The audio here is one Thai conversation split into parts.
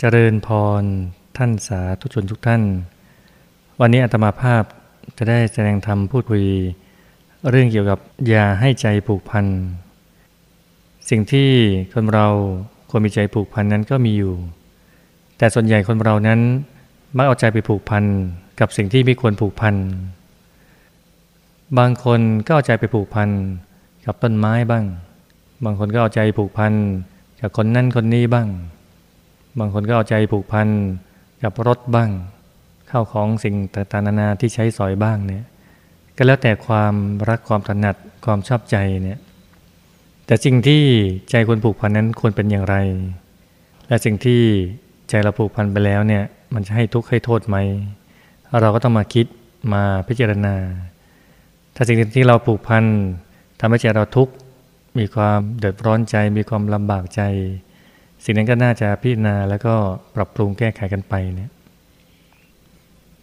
เจริญพรท่านสาธุชนทุกท่าน วันนี้อาตมาภาพจะได้แสดงธรรมพูดคุย เรื่องเกี่ยวกับยาให้ใจผูกพัน สิ่งที่คนเราควรมีใจผูกพันนั้นก็มีอยู่ แต่ส่วนใหญ่คนเรานั้นมักเอาใจไปผูกพันกับสิ่งที่ไม่ควรผูกพัน บางคนก็เอาใจไปผูกพันกับต้นไม้บ้าง บางคนก็เอาใจผูกพันกับคนนั่นคนนี้บ้าง บางคนก็เอาใจผูกพันกับรถบ้าง เข้าของสิ่งต่างๆนานาที่ใช้สอยบ้างเนี่ยก็แล้วแต่ความรักความถนัดความชอบใจเนี่ยแต่สิ่งที่ใจควรผูกพันนั้นควรเป็นอย่างไร และสิ่งที่ใจเราผูกพันไปแล้วเนี่ยมันจะให้ทุกข์ให้โทษไหม เราก็ต้องมาคิดมาพิจารณา ถ้าสิ่งที่เราผูกพันทำให้ใจเราทุกข์มีความเดือดร้อนใจ มีความลำบากใจ สิ่งนั้นก็น่าจะพิจารณาแล้วก็ปรับปรุงแก้ไขกันไปเนี่ย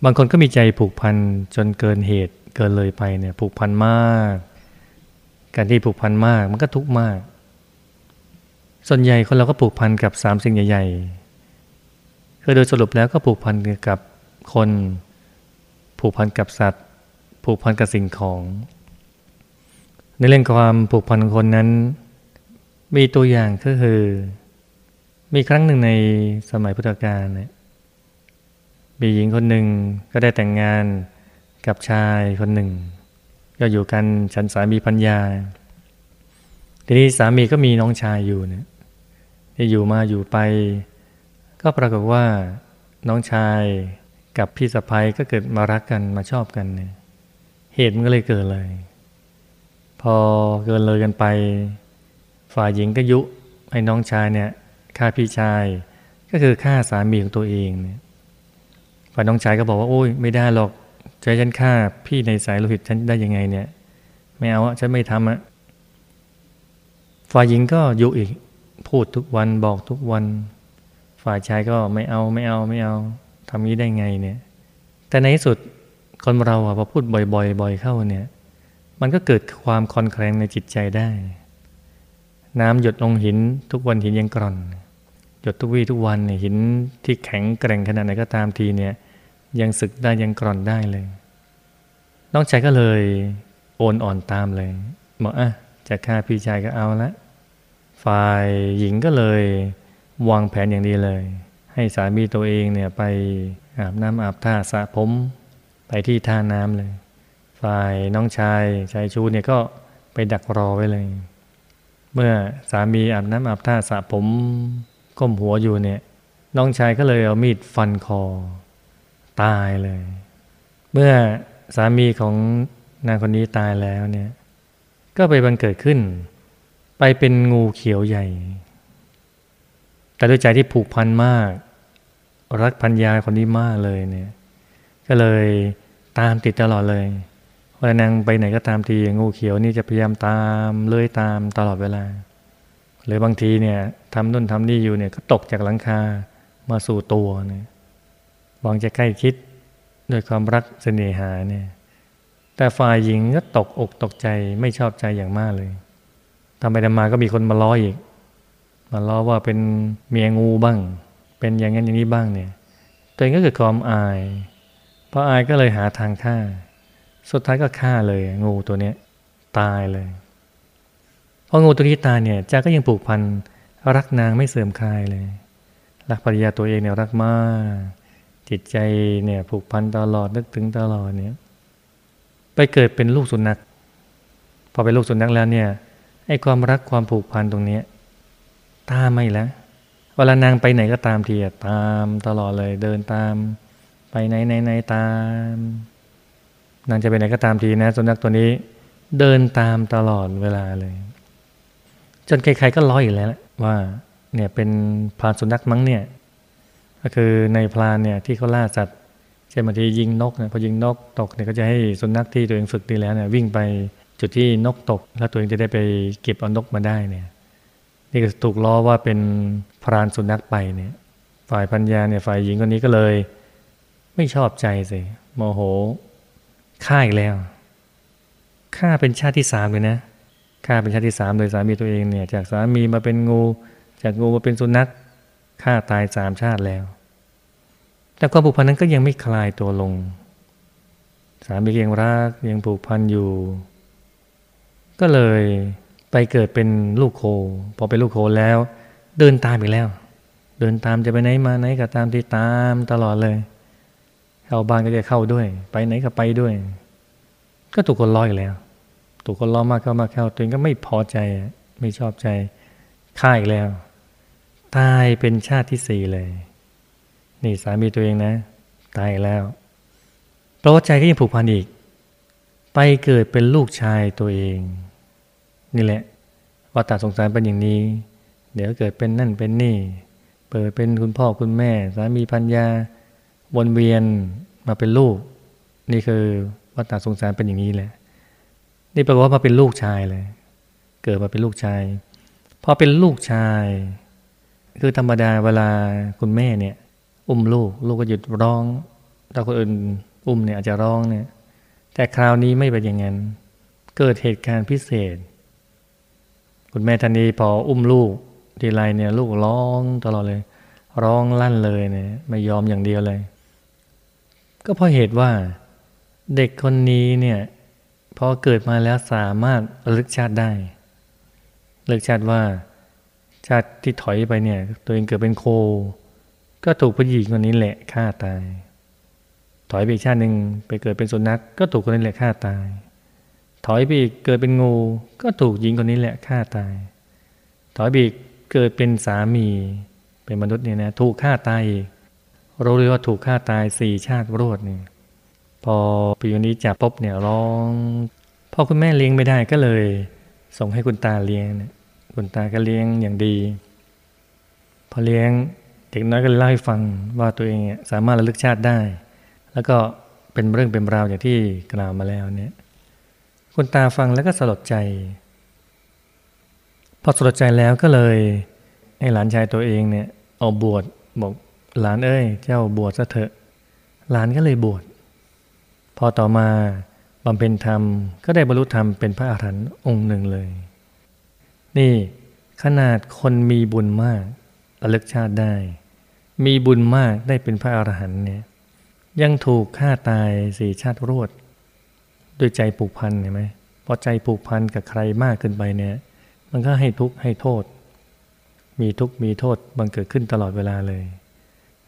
บางคนก็มีใจผูกพันจนเกินเหตุเกินเลยไปเนี่ย ผูกพันมาก การที่ผูกพันมากมันก็ทุกข์มาก ส่วนใหญ่คนเราก็ผูกพันกับสามสิ่งใหญ่ๆคือโดยสรุปแล้วก็ผูกพันกับคน ผูกพันกับสัตว์ ผูกพันกับสิ่งของ ในเรื่องความผูกพันของคนนั้น มีตัวอย่างก็คือ มีครั้งหนึ่งในสมัยพุทธกาลเนี่ยมีหญิงคนหนึ่งก็ได้แต่งงานกับชายคนหนึ่ง ก็อยู่กันฉันสามีพัญญา ทีนี้สามีก็มีน้องชายอยู่เนี่ยที่อยู่มาอยู่ไป ก็ปรากฏว่าน้องชายกับพี่สะพ้ยก็เกิดมารักกันมาชอบกันเนี่ยเหตุมันก็เลยเกิดเลย พอเกินเลยกันไป ฝ่ายหญิงก็ยุให้น้องชายเนี่ย ฆ่าพี่ชาย ก็คือฆ่าสามีของตัวเองเนี่ยฝ่ายน้องชายก็บอกว่าโอ้ยไม่ได้หรอกจะฉันฆ่าพี่ในสายโลหิตฉันได้ยังไงเนี่ย ไม่เอาอะฉันไม่ทำอะฝ่ายหญิงก็ยุอีก พูดทุกวันบอกทุกวัน ฝ่ายชายก็ไม่เอาไม่เอาไม่เอาทำนี้ได้ไงเนี่ย แต่ในที่สุดคนเราอะพอพูดบ่อยๆบ่อยเข้าเนี่ย มันก็เกิดความคลอนแคลงในจิตใจได้ น้ำหยดลงหินทุกวันหินยังกร่อน หยดทุกวี่ทุกวันเนี่ยหินที่แข็งแกร่งขนาดไหนก็ตามทีเนี่ยยังสึกได้ยังกร่อนได้เลย น้องชายก็เลยโอนอ่อนตามเลยบอกอะจะฆ่าพี่ชายก็เอาละฝ่ายหญิงก็เลยวางแผนอย่างดีเลย ให้สามีตัวเองเนี่ยไปอาบน้ำอาบท่าสระผมไปที่ท่าน้ำเลย ฝ่ายน้องชายชายชูเนี่ยก็ไปดักรอไว้เลย เมื่อสามีอาบน้ำอาบท่าสระผม ก้มหัวอยู่เนี่ย น้องชายก็เลยเอามีดฟันคอ ตายเลย เมื่อสามีของนางคนนี้ตายแล้วเนี่ย ก็ไปบังเกิดขึ้น ไปเป็นงูเขียวใหญ่ แต่ด้วยใจที่ผูกพันมาก รักพันยาคนนี้มากเลยเนี่ย ก็เลยตามติดตลอดเลยเวลานางไปไหนก็ตามทีงูเขียวนี่จะพยายามตามเลื้อยตามตลอดเวลา หรือบางทีเนี่ยทำนู่นทำนี่อยู่เนี่ยก็ตกจากหลังคามาสู่ตัวเนี่ยหวังจะใกล้คิดด้วยความรักเสน่หาเนี่ยแต่ฝ่ายหญิงก็ตกอกตกใจไม่ชอบใจอย่างมากเลยทำไปทำมาก็มีคนมาล้ออีก มาล้อว่าเป็นเมียงูบ้าง เป็นอย่างนั้นอย่างนี้บ้างเนี่ยตัวเองก็เกิดความอายพออายก็เลยหาทางฆ่า สุดท้ายก็ฆ่าเลย งูตัวเนี้ยตายเลย พองูตัวนี้ตายเนี่ยจ้าก็ยังผูกพันรักนางไม่เสื่อมคลายเลย รักภรรยาตัวเองเนี่ยรักมาก จิตใจเนี่ยผูกพันตลอดนึกถึงตลอดเนี่ย ไปเกิดเป็นลูกสุนัข พอเป็นลูกสุนัขแล้วเนี่ยไอ้ความรักความผูกพันตรงนี้ตามไม่แล้วเวลานางไปไหนก็ตามทีตามตลอดเลยเดินตาม ไปไหนไหนไหนตาม นางจะไปไหนก็ตามทีนะสุนัขตัวนี้ เดินตามตลอดเวลาเลย จนใครๆก็ล้ออีกแล้วว่าเนี่ยเป็นพรานสุนัขมั้งเนี่ย ก็คือในพรานเนี่ยที่เขาล่าสัตว์เช่นบางทียิงนกเนี่ยพอยิงนกตกเนี่ยก็จะให้สุนัขที่ตัวเองฝึกดีแล้วเนี่ยวิ่งไปจุดที่นกตก แล้วตัวเองจะได้ไปเก็บเอานกมาได้เนี่ย นี่ก็ถูกล้อว่าเป็นพรานสุนัขไปเนี่ย ฝ่ายพัญญาเนี่ยฝ่ายหญิงคนนี้ก็เลย ไม่ชอบใจสิโมโหฆ่าอีกแล้วฆ่าเป็นชาติที่สามเลยนะ ฆ่าเป็นชาติที่สามโดยสามีตัวเองเนี่ยจากสามีมาเป็นงู จากงูมาเป็นสุนัขฆ่าตายสามชาติแล้ว แต่ความผูกพันนั้นก็ยังไม่คลายตัวลง สามียังรักยังผูกพันอยู่ ก็เลยไปเกิดเป็นลูกโค พอเป็นลูกโคแล้ว เดินตามอีกแล้ว เดินตามจะไปไหนมาไหนก็ตามที่ตามตลอดเลย เข้าบ้านก็จะเข้าด้วย ไปไหนก็ไปด้วย ก็ถูกคนล้ออีกแล้ว ถูกคนล้อมากเข้ามากเข้าตัวเองก็ไม่พอใจไม่ชอบใจฆ่าอีกแล้ว ตายเป็นชาติที่สี่เลย นี่สามีตัวเองนะ ตายแล้วเพราะว่าใจก็ยังผูกพันอีก ไปเกิดเป็นลูกชายตัวเอง นี่แหละวัฏสงสารเป็นอย่างนี้ เดี๋ยวเกิดเป็นนั่นเป็นนี่ เปิดเป็นคุณพ่อคุณแม่ สามีพัญญาวนเวียนมาเป็นลูก นี่คือวัฏสงสารเป็นอย่างนี้แหละ นี่แปลว่ามาเป็นลูกชายเลย เกิดมาเป็นลูกชายพอเป็นลูกชาย คือธรรมดาเวลาคุณแม่เนี่ย อุ้มลูก ลูกก็หยุดร้องถ้าคนอื่นอุ้มเนี่ยอาจจะร้องเนี่ย แต่คราวนี้ไม่เป็นอย่างนั้น เกิดเหตุการณ์พิเศษ คุณแม่ทันทีพออุ้มลูกทีไรเนี่ย ลูกร้องตลอดเลย ร้องลั่นเลยเนี่ยไม่ยอมอย่างเดียวเลย ก็เพราะเหตุว่าเด็กคนนี้เนี่ย พอเกิดมาแล้วสามารถระลึกชาติได้เลือกชาติว่า ชาติที่ถอยไปเนี่ย ตัวเองเกิดเป็นโค ก็ถูกผู้หญิงคนนี้แหละฆ่าตาย ถอยไปอีกชาติหนึ่งไปเกิดเป็นสุนัขก็ถูกคนนี้แหละฆ่าตาย ถอยไปอีกเกิดเป็นงูก็ถูกหญิงคนนี้แหละฆ่าตาย ถอยไปอีกเกิดเป็นสามีเป็นมนุษย์เนี่ยนะถูกฆ่าตายอีกรู้เลยว่าถูกฆ่าตายสี่ชาติรวดเนี่ย พอปีนี้จับปุ๊บเนี่ยร้องพ่อคุณแม่เลี้ยงไม่ได้ก็เลย ส่งให้คุณตาเลี้ยงเนี่ยคุณตาก็เลี้ยงอย่างดี พอเลี้ยงเด็กน้อยก็เล่าให้ฟังว่าตัวเองสามารถระลึกชาติได้ แล้วก็เป็นเรื่องเป็นราวอย่างที่กล่าวมาแล้วเนี่ยคุณตาฟังแล้วก็สลดใจ พอสลดใจแล้วก็เลยให้หลานชายตัวเองเนี่ยเอาบวชบอกหลานเอ้ย เจ้าบวชซะเถอะ หลานก็เลยบวช อต่อมาบำเพ็ญธรรมก็ได้บรรลุธรรมเป็นพระอาหารหันต์องค์หนึ่งเลย นี่ขนาดคนมีบุญมากระลึกชาติได้ มีบุญมากได้เป็นพระอาหารหันต์เนี่ยยังถูกฆ่าตายสี่ชาติรวดด้วยใจผูกพันเห็นไหมพอใจผูกพันกับใครมากขึ้นไปเนี่ย มันก็ให้ทุกข์ให้โทษ มีทุกข์มีโทษบังเกิดขึ้นตลอดเวลาเลย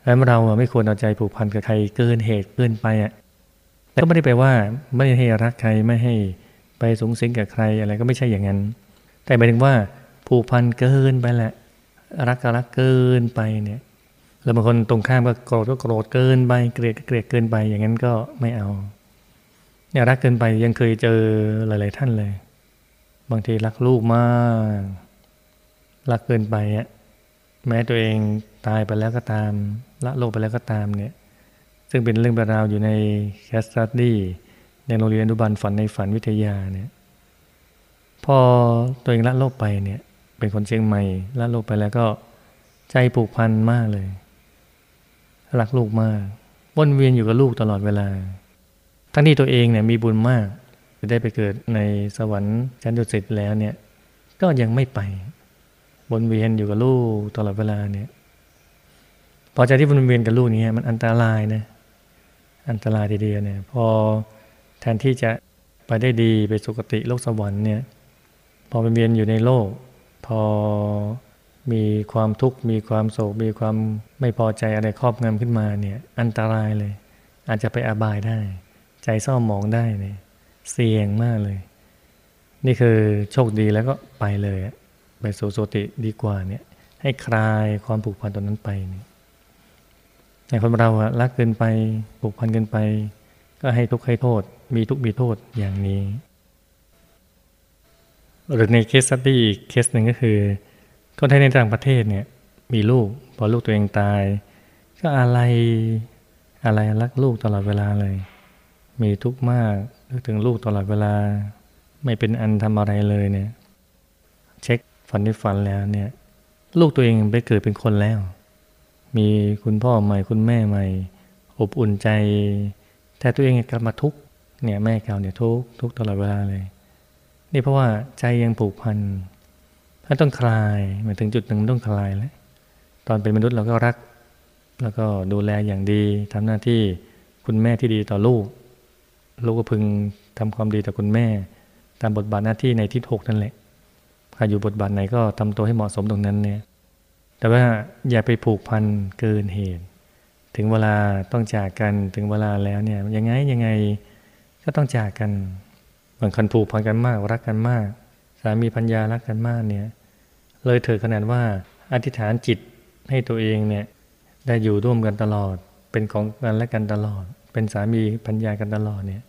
แล้วเราไม่ควรเอาใจผูกพันกับใครเกินเหตุเกินไปอะ แต่ก็ไม่ได้แปลว่า ไม่ให้รักใครไม่ให้ไปสูงสิงกับใครอะไรก็ไม่ใช่อย่างนั้น แต่หมายถึงว่าผูกพันเกินไปแหละ รักก็รักเกินไปเนี่ยแล้วบางคนตรงข้ามก็โกรธก็โกรธเกินไปเกลียดก็เกลียดเกินไปอย่างนั้นก็ไม่เอาเนี่ยรักเกินไปยังเคยเจอหลาย ๆ ท่านเลย บางทีรักลูกมากรักเกินไปอะแม้ตัวเองตายไปแล้วก็ตาม ละโลกไปแล้วก็ตามเนี่ย ซึ่งเป็นเรื่องราวอยู่ในแคสตัดดี้ในโรงเรียนอนุบาลฝันในฝันวิทยาเนี่ยพอตัวเองละโลกไปเนี่ย เป็นคนเชียงใหม่ละโลกไปแล้วก็ใจผูกพันมากเลยรักลูกมากวนเวียนอยู่กับลูกตลอดเวลา ทั้งที่ตัวเองเนี่ยมีบุญมากจะได้ไปเกิดในสวรรค์ชั้นดุสิตแล้วเนี่ย ก็ยังไม่ไปวนเวียนอยู่กับลูกตลอดเวลาเนี่ย พอใจที่วนเวียนกับลูกนี้มันอันตรายนะ อันตรายทีเดียวเนี่ยพอแทนที่จะไปได้ดีไปสุคติโลกสวรรค์เนี่ยพอไปเวียนอยู่ในโลก พอมีความทุกข์มีความโศกมีความไม่พอใจอะไรครอบงำขึ้นมาเนี่ยอันตรายเลย อาจจะไปอาบายได้ ใจเศร้าหมองได้เนี่ยเสี่ยงมากเลย นี่คือโชคดีแล้วก็ไปเลย ไปสู่โสติดีกว่าเนี่ยให้คลายความผูกพันตรงนั้นไปเนี่ย แต่คนเราอะรักเกินไปผูกพันเกินไป ก็ให้ทุกข์ให้โทษ มีทุกข์มีโทษอย่างนี้ หรือในเคสสตี้อีกเคสหนึ่งก็คือคนไทยในต่างประเทศเนี่ย มีลูกพอลูกตัวเองตาย ก็อะไรอะไรรักลูกตลอดเวลาเลย มีทุกข์มากนึกถึงลูกตลอดเวลา ไม่เป็นอันทำอะไรเลยเนี่ย เช็คฝันที่ฝันแล้วเนี่ย ลูกตัวเองไปเกิดเป็นคนแล้ว มีคุณพ่อใหม่คุณแม่ใหม่ อบอุ่นใจ แต่ตัวเองกลับมาทุกเนี่ยแม่เก่าเนี่ยทุกทุกตลอดเวลาเลย นี่เพราะว่าใจยังผูกพันถ้าต้องคลายมาถึงจุดหนึ่งต้องคลายแล้วตอนเป็นมนุษย์เราก็รัก แล้วก็ดูแลอย่างดีทำหน้าที่คุณแม่ที่ดีต่อลูก ลูกก็พึงทำความดีต่อคุณแม่ ตามบทบาทหน้าที่ในที่หกนั่นแหละใครอยู่บทบาทไหนก็ทำตัวให้เหมาะสมตรงนั้นเนี่ย แต่ว่าอย่าไปผูกพันเกินเหตุ ถึงเวลาต้องจากกันถึงเวลาแล้วเนี่ยยังไงยังไงก็ต้องจากกันบางคนผูกพันกันมากรักกันมาก สามีพัญญารักกันมากเนี่ยเลยเถิดขนาดว่าอธิษฐานจิตให้ตัวเองเนี่ยได้อยู่ร่วมกันตลอด เป็นของกันและกันตลอด เป็นสามีพัญญากันตลอดเนี่ย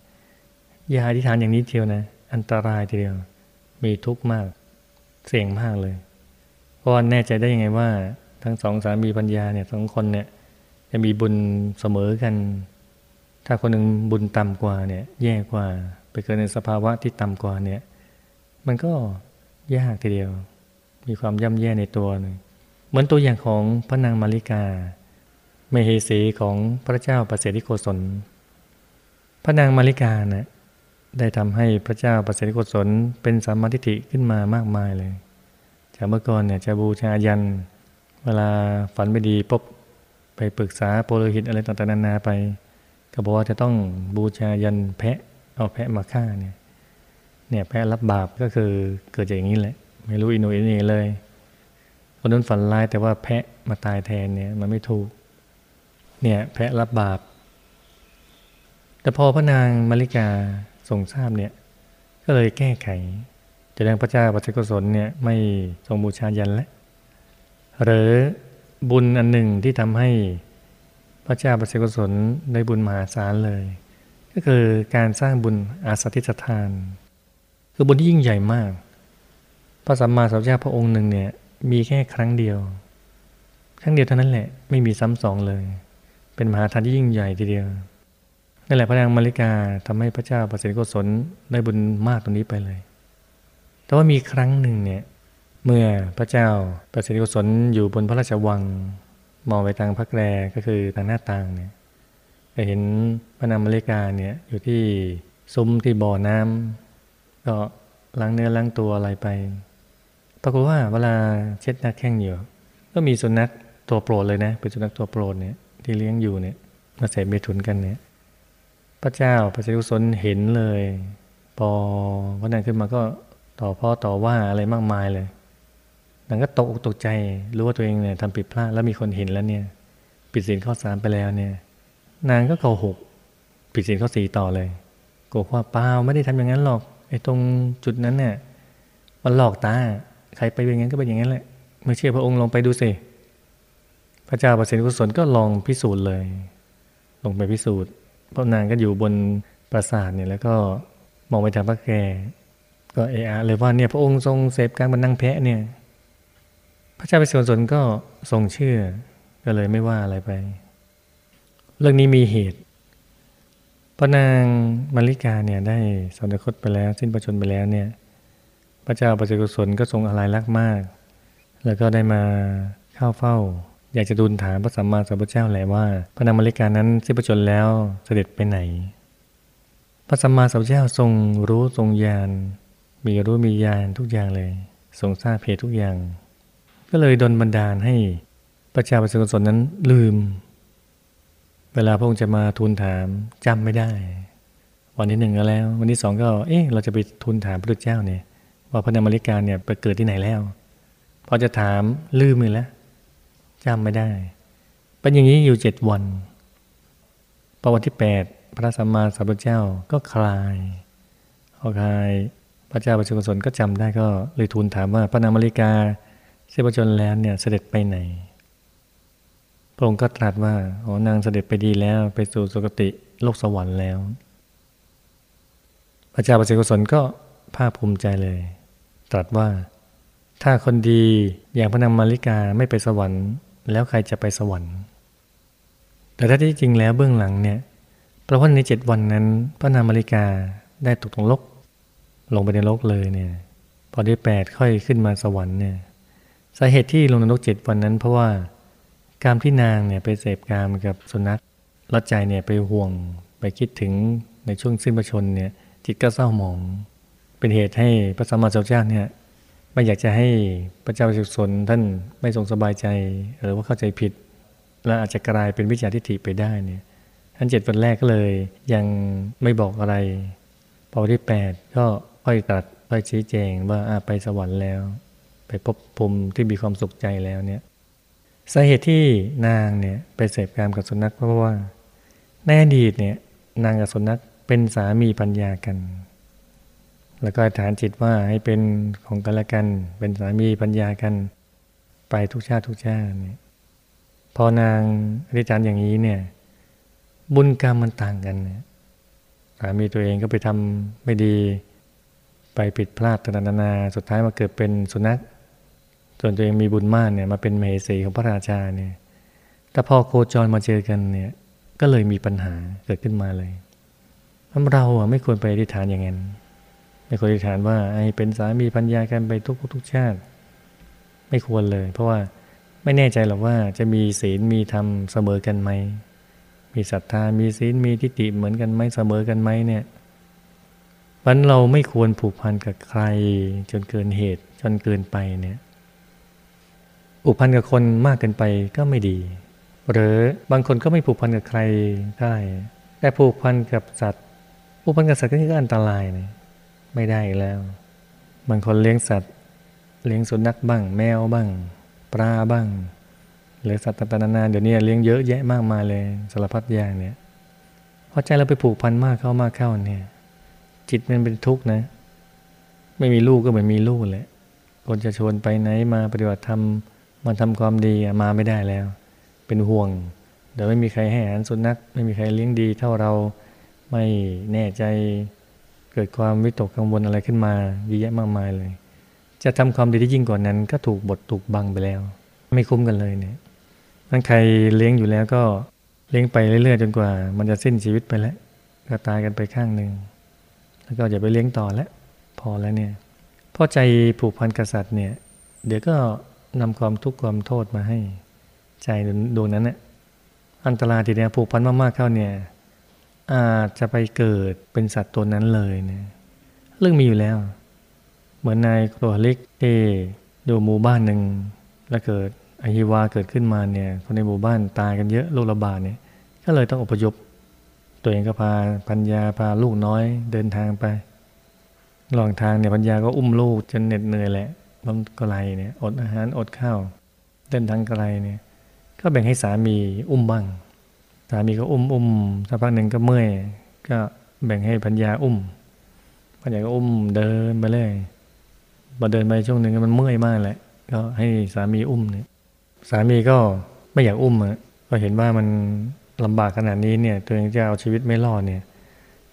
อย่าอธิษฐานอย่างนี้เทียวนะ อันตรายทีเดียว มีทุกข์มาก เสี่ยงมากเลย ราะแน่ใจได้ยังไงว่า ทั้งสองสามีพัญญาเนี่ยสองคนเนี่ยจะมีบุญเสมอกัน ถ้าคนหนึ่งบุญต่ำกว่าเนี่ย แย่กว่า ไปเกิดในสภาวะที่ต่ำกว่าเนี่ย มันก็ยากทีเดียว มีความย่ำแย่ในตัวหนึ่งเหมือนตัวอย่างของพระนางมาริกาเมเหสีของพระเจ้าประเสริโกศล พระนางมาริกานะได้ทำให้พระเจ้าประเสริโกศลเป็นสามาธิิขึ้นมามากมายเลย จากเมื่อก่อนเนี่ยจะบูชายัน เวลาฝันไม่ดีปุ๊บไปปรึกษาโปรหิตอะไรต่างๆนานาไป ก็บอกว่าจะต้องบูชายัญแพะเอาแพะมาฆ่าเนี่ยเนี่ยแพะรับบาปก็คือเกิดจากอย่างนี้แหละ ไม่รู้อีโหน่อีเหน่เลย คนนั้นฝันร้ายแต่ว่าแพะมาตายแทนเนี่ยมันไม่ถูก เนี่ยแพะรับบาป แต่พอพระนางมัลลิกาทรงทราบเนี่ย ก็เลยแก้ไข จะแดงพระเจ้าปเสนทิโกศลเนี่ยไม่ทรงบูชายัญแล้วหรือบุญอันหนึ่งที่ทำให้พระเจ้าปัจจกุศลได้บุญมหาศาลเลย ก็คือการสร้างบุญอาสติสถาน คือบุญที่ยิ่งใหญ่มาก พระสัมมาสัมพุทธเจ้าพระองค์หนึ่งเนี่ยมีแค่ครั้งเดียว ครั้งเดียวเท่านั้นแหละไม่มีซ้ำสองเลย เป็นมหาทานที่ยิ่งใหญ่ทีเดียวนั่นแหละพระนางมาริกาทำให้พระเจ้าประสิทธิโกศลได้บุญมากตรงนี้ไปเลย แต่ว่ามีครั้งหนึ่งเนี่ยเมื่อพระเจ้าประสิทธิโกศลอยู่บนพระราชวัง มองไปทางพระแกรก็คือทางหน้าต่างเนี่ยจะเห็นพระนางมาริกาเนี่ยอยู่ที่ซุ้มที่บ่อน้ำก็ล้างเนื้อล้างตัวอะไรไปปรากฏว่าเวลาเช็ดหน้าแข้งอยู่ก็มีสุนัขตัวโปรดเลยนะเป็นสุนัขตัวโปรดเนี่ยที่เลี้ยงอยู่เนี่ยมาเสพเมถุนกันเนี่ยพระเจ้าพระเจ้าสนเห็นเลย พอพระนางขึ้นมาก็ ต่อพ่อต่อว่าอะไรมากมายเลยนางก็ตกอกตกใจรู้ว่าตัวเองเนี่ยทำผิดพลาดแล้วมีคนเห็นแล้วเนี่ย ผิดศีลข้อสามไปแล้วเนี่ย นางก็โกหกผิดศีลข้อสี่ต่อเลยโกหกว่าเปล่าไม่ได้ทำอย่างนั้นหรอกไอ้ตรงจุดนั้นเนี่ยมันหลอกตาใครไปเป็นอย่างนั้นก็เป็นอย่างนั้นแหละไม่เชื่อพระองค์ลองไปดูสิพระเจ้าประสิทธิกุศลก็ลองพิสูจน์เลย ลงไปพิสูจน์พระนางก็อยู่บนปราสาทเนี่ยแล้วก็มองไปทางพระแก ก็เอะเลยว่าเนี่ยพระองค์ทรงเสพการบันนังแพะเนี่ย พระเจ้าประสิทธิกุศลก็ทรงเชื่อ ก็เลยไม่ว่าอะไรไป เรื่องนี้มีเหตุพระนางมาริกาเนี่ยได้สวรรคตไปแล้ว สิ้นประชนไปแล้วเนี่ย พระเจ้าปัจกุศลก็ทรงอะไรรักมาก แล้วก็ได้มาเข้าเฝ้า อยากจะดูลถามพระสัมมาสัมพุทธเจ้าแหละว่า พระนางมาริกานั้นสิ้นประชนแล้วเสด็จไปไหน พระสัมมาสัมพุทธเจ้าทรงรู้ทรงญาณ มีรู้มีญาณทุกอย่างเลยทรงทราบเหตุทุกอย่าง ก็เลยดลบันดาลให้พระเจ้าปัจจุกุศลนั้นลืม เวลาพระองค์จะมาทูลถามจำไม่ได้ วันที่หนึ่งก็แล้ว วันที่สองก็ เอ๊ะเราจะไปทูลถามพระพุทธเจ้าเนี่ย ว่าพระนามริกาเนี่ยไปเกิดที่ไหนแล้ว พอจะถามลืมเลยแล้วจำไม่ได้ เป็นอย่างนี้อยู่เจ็ดวันพอวันที่แปดพระสัมมาสัมพุทธเจ้าก็คลายพอคลาย ระเจ้าประชุมสนก็จำได้ก็เลยทูลถามว่าพระนามาริกาเสพชนแล้วเนี่ยเสด็จไปไหน พระองค์ก็ตรัสว่าอ๋อนางเสด็จไปดีแล้วไปสู่สุคติโลกสวรรค์แล้ว พระเจ้าประชุมสนก็ภาคภูมิใจเลย ตรัสว่าถ้าคนดีอย่างพระนางมาริกาไม่ไปสวรรค์ แล้วใครจะไปสวรรค์ แต่ถ้าที่จริงแล้วเบื้องหลังเนี่ยเพราะว่าในเจ็ดวันนั้น พระนางมาริกาได้ตกตรงลก ลงไปในโลกเลยเนี่ยพอได้แปดค่อยขึ้นมาสวรรค์เนี่ยสาเหตุที่ลงในโลกเจ็ดวันนั้น เพราะว่าการที่นางเนี่ยไปเสพกามกับสุนัขละใจเนี่ยไปห่วงไปคิดถึงในช่วงสิ้นประชนเนี่ยจิตก็เศร้าหมอง เป็นเหตุให้พระสัมมาสัมพุทธเจ้าเนี่ยไม่อยากจะให้พระเจ้าสุสนท่านไม่ทรงสบายใจหรือว่าเข้าใจผิด และอาจจะกลายเป็นวิจารทิฏฐิไปได้เนี่ยท่านเจ็ดวันแรกก็เลยยังไม่บอกอะไรพอที่แปดก็ ค่อยตัดค่อยชี้แจงว่าไปสวรรค์แล้ว ไปพบภูมิที่มีความสุขใจแล้วเนี่ยสาเหตุที่นางเนี่ยไปเสพกามกับสุนัขเพราะว่าในอดีตเนี่ยนางกับสุนัขเป็นสามีปัญญากัน แล้วก็ฐานจิตว่าให้เป็นของกันและกัน เป็นสามีปัญญากัน ไปทุกชาติทุกชาติเนี่ยพอนางอธิษฐานอย่างนี้เนี่ยบุญกรรมมันต่างกัน สามีตัวเองก็ไปทำไม่ดี ไปผิดพลาดต่างๆนานาสุดท้ายมาเกิดเป็นสุนัข ส่วนตัวเองมีบุญมากเนี่ยมาเป็นเมสีของพระราชาเนี่ยแต่พอโคจรมาเจอกันเนี่ยก็เลยมีปัญหาเกิดขึ้นมาเลยเราอะไม่ควรไปอธิษฐานอย่างนั้นไม่ควรอธิษฐานว่าไอ้เป็นสามีปัญญากันไปทุกทุกชาติ ไม่ควรเลย เพราะว่าไม่แน่ใจหรอกว่าจะมีศีลมีธรรมเสมอกันไหมมีศรัทธามีศีลมีทิฏฐิเหมือนกันไหมเสมอกันไหมเนี่ย วันเราไม่ควรผูกพันกับใคร จนเกินเหตุจนเกินไปเนี่ยผูกพันกับคนมากเกินไปก็ไม่ดี หรือบางคนก็ไม่ผูกพันกับใครได้ แต่ผูกพันกับสัตว์ผูกพันกับสัตว์ก็อันตรายเนี่ยไม่ได้แล้ว บางคนเลี้ยงสัตว์ เลี้ยงสุนัขบ้าง แมวบ้าง ปลาบ้าง หรือสัตว์ต่างๆนานาเดี๋ยวนี้เลี้ยงเยอะแยะมากมายเลยสารพัดอย่างเนี่ยพอใจเราไปผูกพันมากเข้ามากเข้าเนี่ย จิตมันเป็นทุกข์นะ ไม่มีลูกก็เหมือนมีลูกแหละคนจะชวนไปไหนมาปฏิบัติธรรมมาทำความดีมาไม่ได้แล้ว เป็นห่วง เดี๋ยวไม่มีใครให้อาหารสุนัขไม่มีใครเลี้ยงดีเท่าเราไม่แน่ใจเกิดความวิตกกังวลอะไรขึ้นมาเยอะแยะมากมายเลย จะทำความดีที่ยิ่งกว่านั้น ก็ถูกบทถูกบังไปแล้ว ไม่คุ้มกันเลยเนี่ยนั้นใครเลี้ยงอยู่แล้วก็เลี้ยงไปเรื่อยๆ จนกว่า มันจะสิ้นชีวิตไปแล้วก็ตายกันไปข้างหนึ่ง แล้วก็อย่าไปเลี้ยงต่อแล้วพอแล้วเนี่ยพอใจผูกพันกษัตริย์เนี่ย เดี๋ยวก็นำความทุกข์ความโทษมาให้ ใจดวงนั้นเนี่ยอันตรายทีเดียวผูกพันมากๆเข้าเนี่ยอาจจะไปเกิดเป็นสัตว์ตัวนั้นเลยเนี่ยเรื่องมีอยู่แล้ว เหมือนนายตัวเล็กที่ดูหมู่บ้านหนึ่งแล้วเกิดอหิวาเกิดขึ้นมาเนี่ยคนในหมู่บ้านตายกันเยอะโรคระบาดเนี่ยก็เลยต้องอพยพ ตัวเองก็พาปัญญาพาลูกน้อยเดินทางไประหว่างทางเนี่ยปัญญาก็อุ้มลูกจนเหน็ดเหนื่อยแหละล้มกไลเนี่ยอดอาหารอดข้าวเดินทางไกลเนี่ยก็แบ่งให้สามีอุ้มบ้าง สามีก็อุ้มอุ้มสักพักหนึ่งก็เมื่อยก็แบ่งให้ปัญญาอุ้มปัญญาก็อุ้มเดินไปเลยพอเดินไปช่วงหนึ่งมันเมื่อยมากแหละ ก็ให้สามีอุ้มเนี่ย สามีก็ไม่อยากอุ้มอะก็เห็นว่ามัน ลำบากขนาดนี้เนี่ยตัวเองจะเอาชีวิตไม่รอดเนี่ย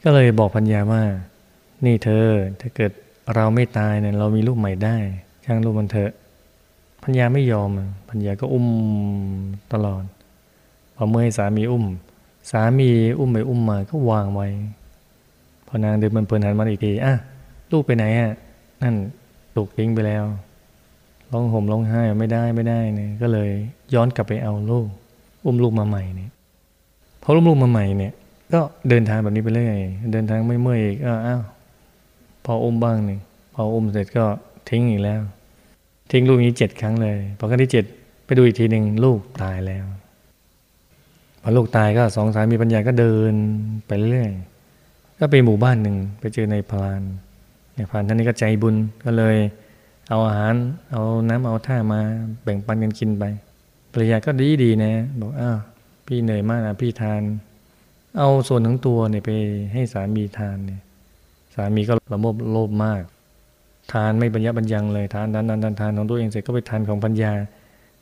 ก็เลยบอกพัญญาว่า นี่เธอถ้าเกิดเราไม่ตายเนี่ยเรามีลูกใหม่ได้ช่างลูกมันเถอะพัญญาไม่ยอมพัญญาก็อุ้มตลอดพอเมื่อให้สามีอุ้ม สามีอุ้มไปอุ้มมาก็วางไว้ พอนางเดินมันเพลินหันมาอีกทีอะลูกไปไหนอะนั่นถูกทิ้งไปแล้วร้องห่มร้องไห้ไม่ได้ไม่ได้เนี่ยก็เลยย้อนกลับไปเอาลูก อุ้มลูกมาใหม่เนี่ย พออุ้มลูกมาใหม่เนี่ย ก็เดินทางแบบนี้ไปเรื่อยเดินทางไม่เมื่อยอีกอ้าวพออุ้มบ้างเนี่ยพออุ้มเสร็จก็ทิ้งอีกแล้ว ทิ้งลูกนี้เจ็ดครั้งเลยพอครั้งที่เจ็ดไปดูอีกทีหนึ่งลูกตายแล้วพอลูกตายก็สองสามีปัญญาก็เดินไปเรื่อยก็ไปหมู่บ้านหนึ่งไปเจอในพรานในพรานท่านนี้ก็ใจบุญก็เลย เอาอาหาร เอาน้ำเอาท่ามาแบ่งปันกันกินไปภรรยาก็ดีดีนะ บอกอ้าว พี่เหนื่อยมากนะพี่ทาน เอาส่วนของตัวเนี่ยไปให้สามีทานเนี่ย สามีก็ระโมบโลภมาก ทานไม่บรรยะบรรยังเลยทานทานทานทานทานของตัวเองเสร็จก็ไปทานของพัญญา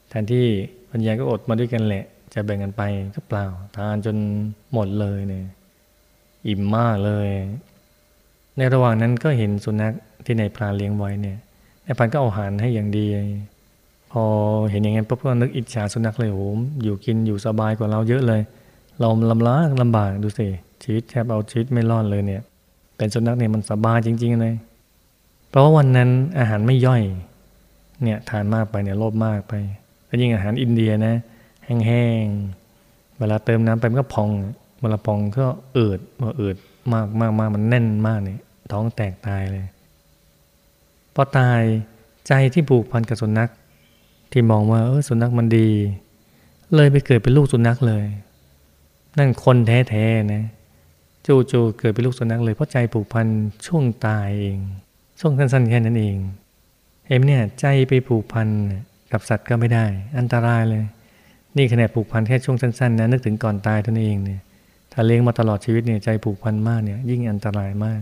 แทนที่พัญญาก็อดมาด้วยกันแหละ จะแบ่งกันไปก็เปล่า ทานจนหมดเลยเนี่ยอิ่มมากเลย ในระหว่างนั้นก็เห็นสุนัขที่ในพรานเลี้ยงไว้เนี่ยไอ้พันก็เอาอาหารให้อย่างดี พอเห็นอย่างนั้นปุ๊บก็นึกอิจฉาสุนัขเลยโหอยู่กินอยู่สบายกว่าเราเยอะเลย เราลำลากลำบากดูสิชีวิตแทบเอาชีวิตไม่รอดเลยเนี่ย เป็นสุนัขเนี่ยมันสบายจริง ๆ เลย เพราะว่าวันนั้นอาหารไม่ย่อย เนี่ยทานมากไปเนี่ยโลภมากไปแล้วยิ่งอาหารอินเดียนะ แห้งๆเวลาเติมน้ำไปมันก็พองเวลาพองก็อืดมาอืดมากมากมากมันแน่นมากเนี่ยท้องแตกตายเลยพอตายใจที่ผูกพันกับสุนัข ที่มองว่าเออสุนัขมันดี เลยไปเกิดเป็นลูกสุนัขเลย นั่นคนแท้ๆนะจู่ๆเกิดเป็นลูกสุนัขเลยเพราะใจผูกพันช่วงตายเอง ช่วงสั้นๆแค่นั้นเองเห็นเนี่ยใจไปผูกพันกับสัตว์ก็ไม่ได้ อันตรายเลย นี่ขนาดผูกพันแค่ช่วงสั้นๆนะนึกถึงก่อนตายตัวเองเนี่ยถ้าเลี้ยงมาตลอดชีวิตเนี่ยใจผูกพันมากเนี่ย ยิ่งอันตรายมาก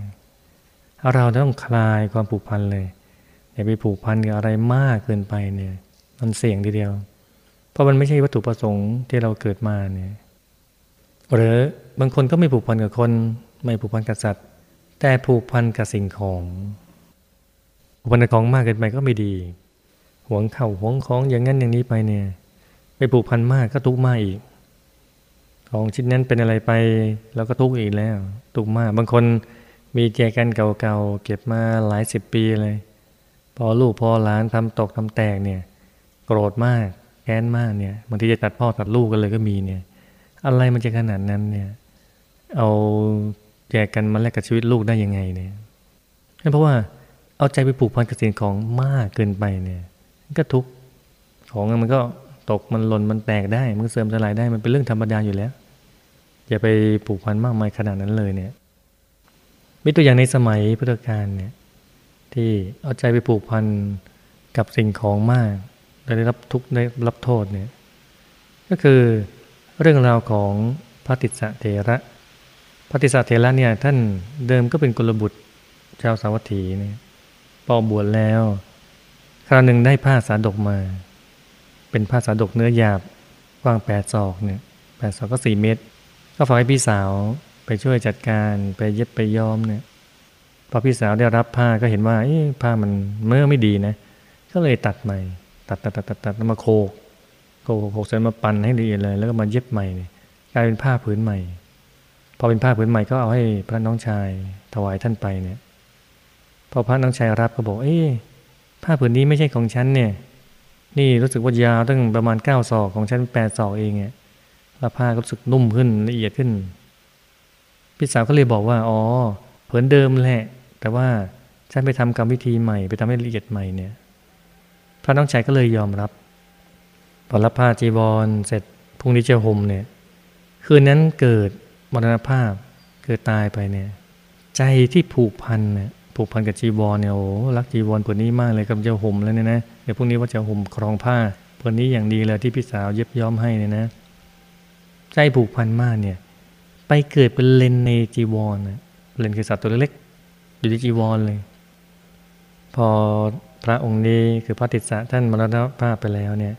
เราต้องคลายความผูกพันเลยอย่าไปผูกพันกับอะไรมากเกินไปเนี่ย มันเสี่ยงทีเดียว เพราะมันไม่ใช่วัตถุประสงค์ที่เราเกิดมาเนี่ยหรือบางคนก็ไม่ผูกพันกับคน ไม่ผูกพันกับสัตว์ แต่ผูกพันกับสิ่งของผูกพันกับของมากเกินไปก็ไม่ดีหวงเข่าหวงของอย่างนั้นอย่างนี้ไปเนี่ย ไปผูกพันมากก็ทุกข์มากอีก ของชิ้นนั้นเป็นอะไรไปเราก็ทุกข์อีกแล้ว ทุกข์มาก บางคนมีแจกันเก่าๆเก็บมาหลายสิบปีเลย พอลูกพอหลานทำตกทำแตกเนี่ย โกรธมากแค้นมากเนี่ยบางทีจะตัดพ่อตัดลูกกันเลยก็มีเนี่ย อะไรมันจะขนาดนั้นเนี่ย เอาแจกกันมาแลกกับชีวิตลูกได้ยังไงเนี่ยเพราะว่าเอาใจไปผูกพันกับสิ่งของมากเกินไปเนี่ยก็ทุกของมันก็ตกมันหล่นมันแตกได้ มันเสื่อมสลายได้มันเป็นเรื่องธรรมดาอยู่แล้วอย่าไปผูกพันมากมายขนาดนั้นเลยเนี่ยมีตัวอย่างในสมัยพุทธกาลเนี่ยที่เอาใจไปผูกพันกับสิ่งของมาก ได้รับทุกข์ได้รับโทษเนี่ยก็คือเรื่องราวของพระติสเถระพระติสเถระเนี่ยท่านเดิมก็เป็นกุลบุตรชาวสาวัตถีเนี่ยพอบวชแล้ว คราวหนึ่งได้ผ้าสาดกมา เป็นผ้าสาดกเนื้อหยาบกว้างแปดศอกเนี่ยแปดศอกก็สี่เมตร ก็ฝากให้พี่สาวไปช่วยจัดการไปเย็บไปย้อมเนี่ยพอพี่สาวได้รับผ้าก็เห็นว่าผ้ามันเมื่อไม่ดีนะ ก็เลยตัดใหม่ ตัดตัดตัดตัดตัดมาโคโคโคเสร็จมาปั่นให้ละเอียดเลย แล้วก็มาเย็บใหม่กลายเป็นผ้าผืนใหม่พอเป็นผ้าผืนใหม่ก็เอาให้พระน้องชายถวายท่านไปเนี่ย พอพระน้องชายรับก็บอก เอ๊ผ้าผืนนี้ไม่ใช่ของฉันเนี่ย นี่รู้สึกว่ายาวตั้งประมาณเก้าศอกของฉันแปดศอกเองเนี่ยแล้วผ้าก็รู้สึกนุ่มขึ้นละเอียดขึ้นพี่สาวก็เลยบอกว่า อ๋อผืนเดิมแหละ แต่ว่าฉันไปทำกรรมวิธีใหม่ ไปทำให้ละเอียดใหม่เนี่ย พระน้องชายก็เลยยอมรับพอรับผ้าจีวรเสร็จพรุ่งนี้จะห่มเนี่ย คืนนั้นเกิดมรณภาพเกิดตายไปเนี่ย ใจที่ผูกพันเนี่ยผูกพันกับจีวรเนี่ยโอ้รักจีวรผืนนี้มากเลยกับจะห่มแล้วเนี่ยนะเดี๋ยวพรุ่งนี้ว่าจะห่มครองผ้าผืนนี้อย่างดีเลยที่พี่สาวเย็บย้อมให้เนี่ยนะ ใจผูกพันมากเนี่ย ไปเกิดเป็นเลนในจีวรเลนคือสัตว์ตัวเล็กๆอยู่ในจีวรเลย พอ พระองค์นี้คือพระติสสะท่านมรณภาพไปแล้วเนี่ย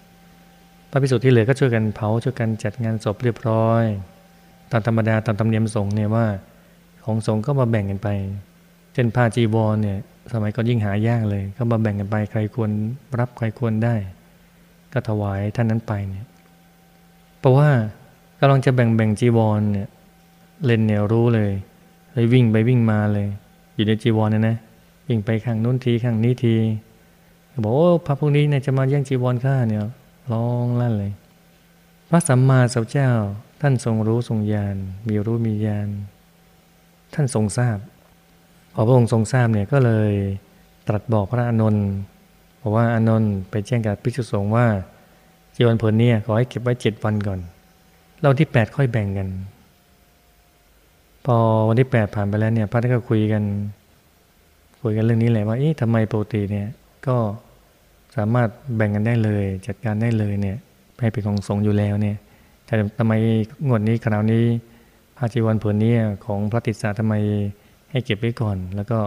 พระภิกษุที่เหลือก็ช่วยกันเผาช่วยกันจัดงานศพเรียบร้อย ตามธรรมดาตามธรรมเนียมสงฆ์เนี่ยว่า ของสงฆ์ก็มาแบ่งกันไป เช่นผ้าจีวรเนี่ยสมัยก่อนยิ่งหายากเลย ก็มาแบ่งกันไปใครควรรับใครควรได้ ก็ถวายท่านนั้นไปเนี่ยเพราะว่ากำลังจะแบ่งแบ่งจีวรเนี่ยเลนเนี่ยรู้เลยเลยวิ่งไปวิ่งมาเลย อยู่ในจีวรเนี่ยนะวิ่งไปข้างนู้นทีข้างนี้ที บอกโอ้พระพวกนี้เนี่ยจะมาแย่งจีวรข้าเนี่ยร้องลั่นเลย พระสัมมาสัมพุทธเจ้า ท่านทรงรู้ทรงญาณมีรู้มีญาณท่านทรงทราบพอพระองค์ทรงทราบเนี่ยก็เลยตรัสบอกพระอานนท์บอกว่าอานนท์ไปแจ้งกับพิสุสงฆ์ว่าจีวันผลเนี่ยขอให้เก็บไว้เจ็ดวันก่อนเราที่แปดค่อยแบ่งกัน พอวันที่แปดผ่านไปแล้วเนี่ยพระท่านก็คุยกัน คุยกันเรื่องนี้แหละว่าเอ๊ะทำไมปกติเนี่ย ก็ สามารถแบ่งกันได้เลย จัดการได้เลยเนี่ยให้เป็นของสงฆ์อยู่แล้วเนี่ยแต่ทำไมงวดนี้คราวนี้พระจีวันผลนี้ของพระติสสะทำไมให้เก็บไว้ก่อน แล้วก็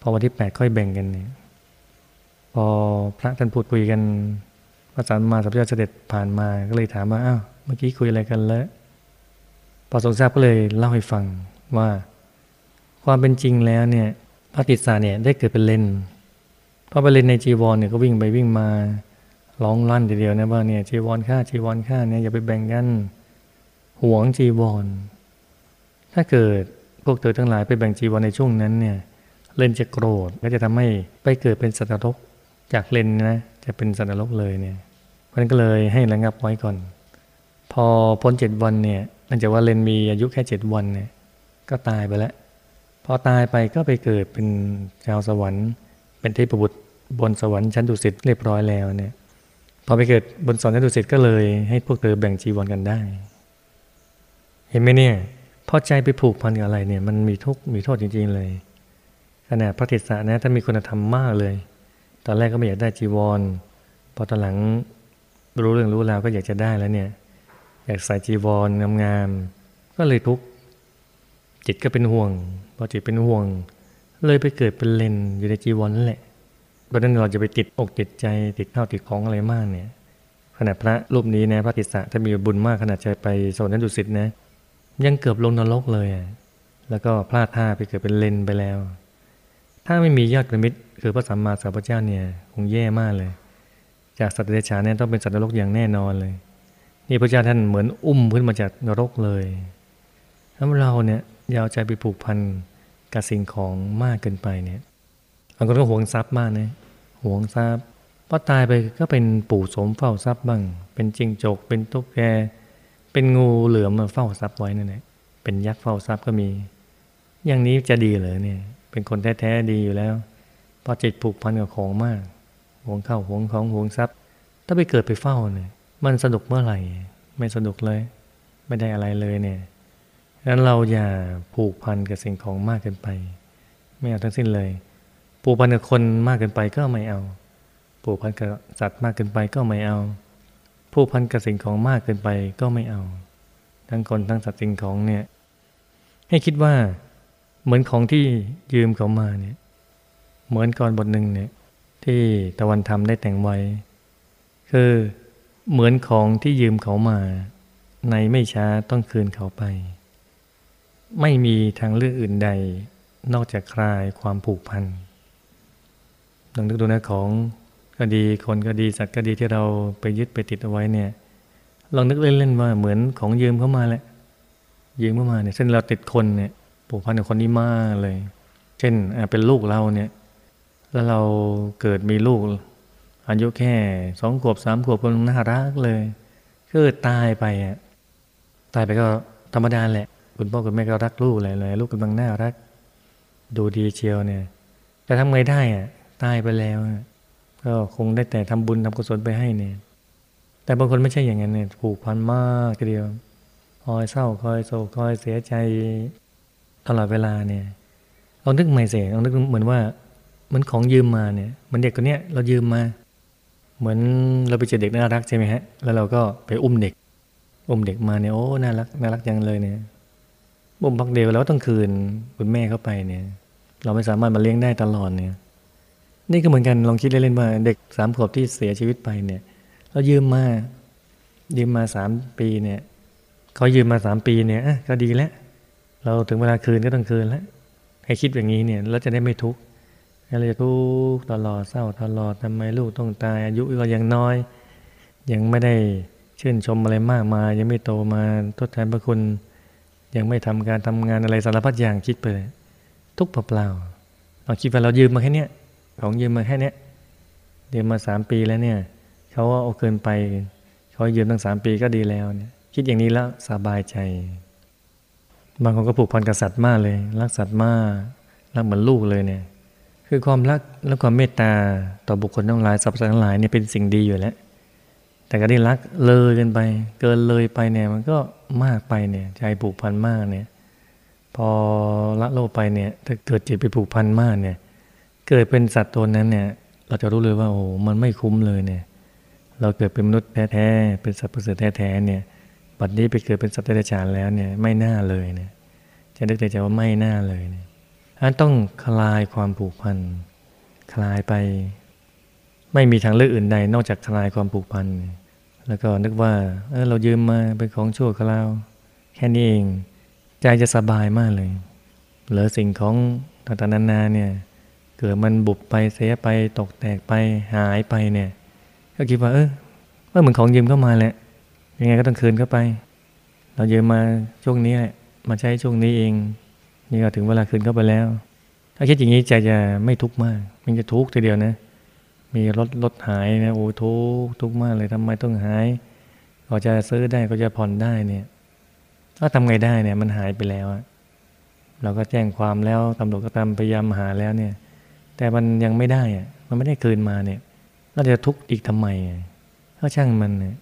พอวันที่แปดค่อยแบ่งกันเนี่ยพอพระท่านพูดคุยกันพระสัมมาสัมพุทธเจ้าเสด็จผ่านมาก็เลยถามว่าอ้าวเมื่อกี้คุยอะไรกันแล้วพอทรงทราบก็เลยเล่าให้ฟังว่า ความเป็นจริงแล้วเนี่ยพระติสาเนี่ยได้เกิดเป็นเลน พอไปเลนในจีวรเนี่ยก็วิ่งไปวิ่งมาร้องลั่นทีเดียวนะว่าเนี่ยจีวรข้าจีวรข้าเนี่ยอย่าไปแบ่งกันหวงจีวร ถ้าเกิดพวกเธอทั้งหลายไปแบ่งจีวรในช่วงนั้นเนี่ยเลนจะโกรธก็จะทำให้ไปเกิดเป็นสัตว์นรกจากเลนนะจะเป็นสัตว์นรกเลยเนี่ยมันก็เลยให้ระงับไว้ก่อน พอพ้นเจ็ดวันเนี่ยนั่นจะว่าเลนมีอายุแค่เจ็ดวันเนี่ยก็ตายไปแล้ว พอตายไปก็ไปเกิดเป็นชาวสวรรค์ เป็นเทพบุตรบนสวรรค์ชั้นดุสิตเรียบร้อยแล้วเนี่ยพอไปเกิดบนสวรรค์ชั้นดุสิตก็เลย ให้พวกเธอแบ่งจีวรกันได้ เห็นไหมเนี่ยพอใจไปผูกพันกับอะไรเนี่ยมันมีทุกมีโทษจริง ๆ เลยขณะพระติสะนะถ้ามีคุณธรรมมากเลย ตอนแรกก็ไม่อยากได้จีวร พอตอนหลังรู้เรื่องรู้ราวก็อยากจะได้แล้วเนี่ย อยากใส่จีวรงามๆก็เลยทุกข์จิตก็เป็นห่วง พอจิตเป็นห่วง เลยไปเกิดเป็นเลนอยู่ในจีวรนั่นแหละเพราะนั้นเราจะไปติดอกติดใจติดข้าวติดของอะไรมากเนี่ยขณะพระรูปนี้นะพระติสสะถ้ามีบุญมากขนาดใจไปสวรรค์ดุสิตนะ ยังเกือบลงนรกเลยแล้วก็พลาดท่าไปเกิดเป็นเลนไปแล้ว ถ้าไม่มียอดกระมิตรคือพระสัมมาสัมพุทธเจ้าเนี่ยคงแย่มากเลย จากสัตว์เดรัจฉานเนี่ยต้องเป็นสัตว์นรกอย่างแน่นอนเลย นี่พระเจ้าท่านเหมือนอุ้มขึ้นมาจากนรกเลยถ้าเราเนี่ยยาวใจไปผูกพัน กับสิ่งของมากเกินไปเนี่ยบางคนก็หวงทรัพย์มากนะหวงทรัพย์พอตายไปก็เป็นปู่สมเฝ้าทรัพย์บ้าง เป็นจิงจก เป็นตุ๊กแก เป็นงูเหลือมมาเฝ้าทรัพย์ไว้นั่นแหละเป็นยักษ์เฝ้าทรัพย์ก็มี อย่างนี้จะดีเหรอเนี่ย เป็นคนแท้ๆดีอยู่แล้วพอจิตผูกพันกับของมากหวงเข้าหวงของหวงทรัพย์ ถ้าไปเกิดไปเฝ้าเนี่ย มันสนุกเมื่อไหร่ ไม่สนุกเลย ไม่ได้อะไรเลยเนี่ย ดังนั้นเราอย่าผูกพันกับสิ่งของมากเกินไป ไม่เอาทั้งสิ้นเลย ผูกพันกับคนมากเกินไปก็ไม่เอา ผูกพันกับสัตว์มากเกินไปก็ไม่เอา ผูกพันกับสิ่งของมากเกินไปก็ไม่เอา ทั้งคนทั้งสัตว์สิ่งของเนี่ยให้คิดว่าเหมือนของที่ยืมเขามาเนี่ย เหมือนก่อนบทหนึ่งเนี่ย ที่ตะวันธรรมได้แต่งไว้ คือเหมือนของที่ยืมเขามา ในไม่ช้าต้องคืนเขาไป ไม่มีทางเลือกอื่นใด นอกจากคลายความผูกพันลองนึกดูนะของก็ดีคนก็ดีสัตว์ก็ดีที่เราไปยึดไปติดเอาไว้เนี่ยลองนึกเล่นๆว่าเหมือนของยืมเข้ามาแหละยืมเข้ามาเนี่ยเช่นเราติดคนเนี่ยผูกพันกับคนนี้มากเลย เช่นเป็นลูกเราเนี่ย แล้วเราเกิดมีลูก อายุแค่สองขวบสามขวบก็น่ารักเลยก็ตายไปอะตายไปก็ธรรมดาแหละ คุณพ่อคุณแม่ก็รักลูกเลยเลยลูกกำลังน่ารัก ดูดีเชียวเนี่ย แต่ทำไงได้อะตายไปแล้ว ก็คงได้แต่ทำบุญทำกุศลไปให้เนี่ย แต่บางคนไม่ใช่อย่างนั้นเนี่ยผูกพันมากทีเดียวคอยเศร้าคอยโศกคอยเสียใจตลอดเวลาเนี่ยลองนึกใหม่เสียลองนึกเหมือนว่าเหมือนของยืมมาเนี่ยเหมือนเด็กคนเนี้ยเรายืมมา เหมือนเราไปเจอเด็กน่ารักใช่ไหมฮะ แล้วเราก็ไปอุ้มเด็ก อุ้มเด็กมาเนี่ยโอ้น่ารักน่ารักจังเลยเนี่ย บ่มพักเดียวแล้วต้องคืนคุณแม่เข้าไปเนี่ย เราไม่สามารถมาเลี้ยงได้ตลอดเนี่ย นี่ก็เหมือนกันลองคิดเล่นๆว่าเด็กสามขวบที่เสียชีวิตไปเนี่ยเรายืมมายืมมาสามปีเนี่ยเขายืมมาสามปีเนี่ยก็ดีแล้วเราถึงเวลาคืนก็ต้องคืนแล้วให้คิดอย่างนี้เนี่ยเราจะได้ไม่ทุกข์เราจะทุกข์ตลอดเศร้าตลอดทำไมลูกต้องตาย อายุก็ยังน้อย ยังไม่ได้ชื่นชมอะไรมากมายยังไม่โตมาทดแทนพระคุณ ยังไม่ทำการทำงานอะไรสารพัดอย่างคิดไปเลย ทุกเปล่าๆเราคิดว่าเรายืมมาแค่เนี้ยของยืมมาแค่เนี้ยืมมาสามปีแล้วเนี่ยเขาว่าเอาเกินไปเขายืมตั้งสามปีก็ดีแล้วเนี่ยคิดอย่างนี้แล้วสบายใจ บางคนก็ผูกพันกับสัตว์มากเลย รักสัตว์มากรักเหมือนลูกเลยเนี่ย คือความรักและความเมตตาต่อบุคคลทั้งหลายสรรพสัตว์ทั้งหลายเนี่ยเป็นสิ่งดีอยู่แล้ว แต่ก็ได้รักเลยกันไป เกินเลยไปเนี่ยมันก็ มากไปเนี่ย ใจผูกพันมากเนี่ย พอละโลกไปเนี่ยถ้าเกิดจิตไปผูกพันมากเนี่ย เกิดเป็นสัตว์ตัวนั้นเนี่ย เราจะรู้เลยว่าโอ้มันไม่คุ้มเลยเนี่ย เราเกิดเป็นมนุษย์แท้ๆเป็นสัตว์ประเสริฐแท้ๆเนี่ยบัดนี้ไปเกิดเป็นสัตว์เดรัจฉานแล้วเนี่ยไม่น่าเลยเนี่ยจะนึกใจว่าไม่น่าเลยเนี่ยอันต้องคลายความผูกพันคลายไป ไม่มีทางเลือกอื่นใดนอกจากคลายความผูกพัน แล้วก็นึกว่าเออเรายืมมาเป็นของชั่วคราว แค่นี้เอง ใจจะสบายมากเลยเหลือสิ่งของต่างๆนานาเนี่ยเกิดมันบุบไปเสียไปตกแตกไปหายไปเนี่ย ก็คิดว่าเออว่าเหมือนของยืมเข้ามาแหละยังไงก็ต้องคืนเข้าไป เรายืมมาช่วงนี้แหละมาใช้ช่วงนี้เอง นี่ก็ถึงเวลาคืนเข้าไปแล้ว ถ้าคิดอย่างนี้ใจจะไม่ทุกข์มาก มันจะทุกข์ทีเดียวนะ มีรถรถหายนะโอ้ทุกทุกมากเลยทำไมต้องหายก็จะซื้อได้ก็จะผ่อนได้เนี่ย ถ้าทำไงได้เนี่ย มันหายไปแล้วเราก็แจ้งความแล้วตำรวจก็ตามพยายามหาแล้วเนี่ย แต่มันยังไม่ได้อะมันไม่ได้คืนมาเนี่ยเราจะทุกข์อีกทำไมก็ช่างมันเนี่ย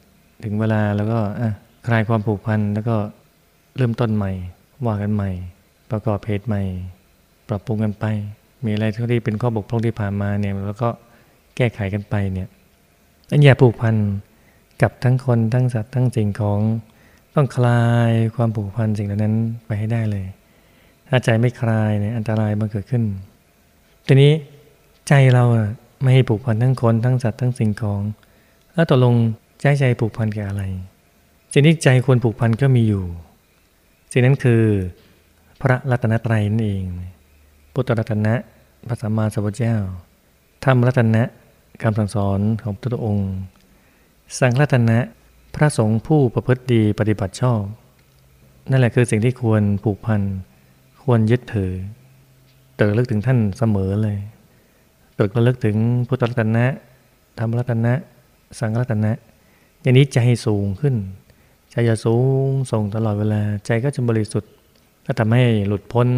ถึงเวลาแล้วก็อะคลายความผูกพันแล้วก็เริ่มต้นใหม่ว่ากันใหม่ ประกอบเพศใหม่ ปรับปรุงกันไป มีอะไรที่เป็นข้อบกพร่องที่ผ่านมาเนี่ยแล้วก็ แก้ไขกันไปเนี่ยอันอย่าผูกพันกับทั้งคนทั้งสัตว์ทั้งสิ่งของต้องคลายความผูกพันสิ่งเหล่านั้นไปให้ได้เลย ถ้าใจไม่คลายเนี่ยอันตรายมันเกิดขึ้น ทีนี้ใจเราไม่ให้ผูกพันทั้งคนทั้งสัตว์ทั้งสิ่งของ แล้วตกลงใจใจผูกพันกับอะไร สิ่งที่ใจควรผูกพันก็มีอยู่ สิ่งนั้นคือพระรัตนตรัยนั่นเอง พุทธรัตนะพระสัมมาสัมพุทธเจ้าธรรมรัตนะ คำสั่งสอนของพระองค์ สังฆรัตนะพระสงฆ์ผู้ประพฤติดีปฏิบัติชอบ นั่นแหละคือสิ่งที่ควรผูกพัน ควรยึดถือเติระลึกถึงท่านเสมอเลยตระลึกถึงพุทธรัตนะธรรมรัตนะ สังฆรัตนะ อย่างนี้ใจสูงขึ้น ใจจะสูงส่งตลอดเวลา ใจก็จะบริสุทธิ์ก็ทำให้หลุดพ้น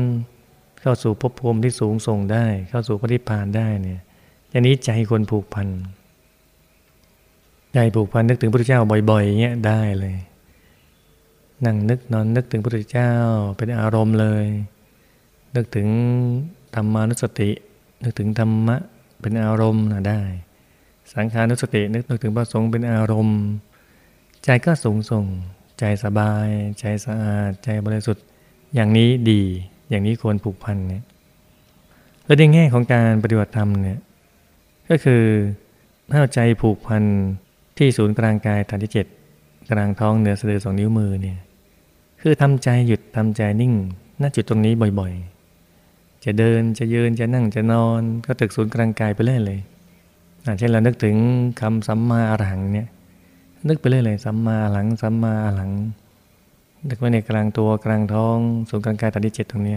เข้าสู่ภพภูมิที่สูงส่งได้ เข้าสู่พระนิพพานได้เนี่ย อย่างนี้ใจคนผูกพันใจผูกพันนึกถึงพระเจ้าบ่อยๆเงี้ยได้เลยนั่งนึกนอนนึกถึงพระเจ้าเป็นอารมณ์เลย นึกถึงธรรมานุสติ นึกถึงธรรมะเป็นอารมณ์นะได้ สังขานุสตินึกนึกถึงพระสงฆ์เป็นอารมณ์ ใจก็สูงส่ง ใจสบาย ใจสะอาด ใจบริสุทธิ์อย่างนี้ดี อย่างนี้ควรผูกพันเนี่ยแล้วในแง่ของการปฏิบัติธรรมเนี่ย ก็คือถ้าใจผูกพันที่ศูนย์กลางกายฐานที่เจ็ดกลางท้องเหนือสะดือสองนิ้วมือเนี่ยคือทำใจหยุดทำใจนิ่งณจุดตรงนี้บ่อยๆ จะเดินจะยืนจะนั่งจะนอน ก็ตึกศูนย์กลางกายไปเรื่อยเลยเช่นเรานึกถึงคำสัมมาอรหังเนี่ยนึกไปเรื่อยเลยสัมมาหลังสัมมาหลังนึกไว้ในกลางตัวกลางท้องศูนย์กลางกายฐานที่เจ็ดตรงนี้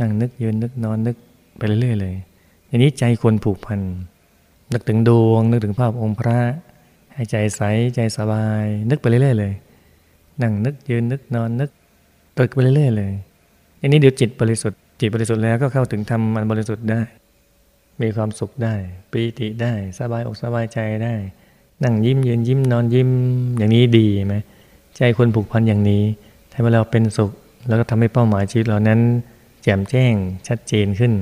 นั่งนึกยืนนึกนอนนึกไปเรื่อยๆเลยอย่างนี้ใจควรผูกพัน นึกถึงดวง นึกถึงภาพองค์พระ ให้ใจใสใจสบาย นึกไปเรื่อยๆเลย นั่งนึกยืนนึกนอนนึกตึกไปเรื่อยๆเลยอันนี้เดี๋ยวจิตบริสุทธิ์จิตบริสุทธิ์แล้วก็เข้าถึงธรรมมันบริสุทธิ์ได้ มีความสุขได้ปีติได้สบายอกสบายใจได้ นั่งยิ้มยืนยิ้มนอนยิ้มอย่างนี้ดีไหมใจคนผูกพันอย่างนี้ทำให้เราเป็นสุข แล้วก็ทำให้เป้าหมายชีวิตเรานั้น แจ่มแจ้งชัดเจนขึ้น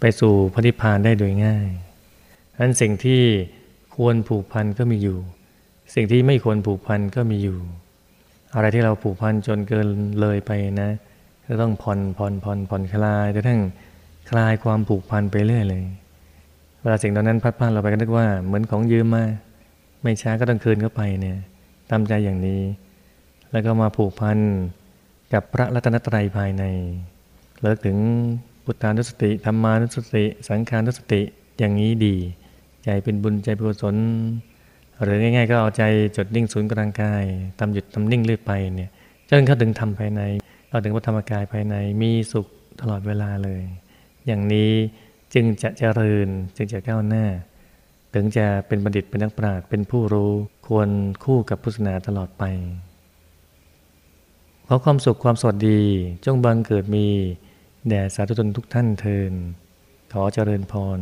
ไปสู่พระนิพพานได้โดยง่าย นั้นสิ่งที่ควรผูกพันก็มีอยู่ สิ่งที่ไม่ควรผูกพันก็มีอยู่ อะไรที่เราผูกพันจนเกินเลยไปนะก็ต้องผ่อนผ่อนผ่อนผ่อนคลายจนทั้งคลายความผูกพันไปเรื่อยเลย เวลาสิ่งตอนนั้นพัดพลาดเราไปก็นึกว่าเหมือนของยืมมาไม่ช้าก็ต้องคืนเข้าไปเนี่ยตามใจอย่างนี้ แล้วก็มาผูกพันกับพระรัตนตรัยภายในเลิกถึงพุทธานุสติธรรมานุสติ สังขานุสติอย่างนี้ดี ใจเป็นบุญใจเป็นกุศลหรือง่ายๆ ก็เอาใจจดนิ่งศูนย์กลางกายทำหยุดทำนิ่งเรื่อยไปเนี่ยจนเข้าถึงธรรมภายในเข้าถึงวัฏธรรมกายภายในมีสุขตลอดเวลาเลย อย่างนี้จึงจะเจริญจึงจะก้าวหน้า ถึงจะเป็นบัณฑิตเป็นนักปราชญ์เป็นผู้รู้ควรคู่กับพุทธศาสนาตลอดไป ขอความสุขความสวัสดีจงบังเกิดมี แด่สาธุชนทุกท่านเทินขอเจริญพร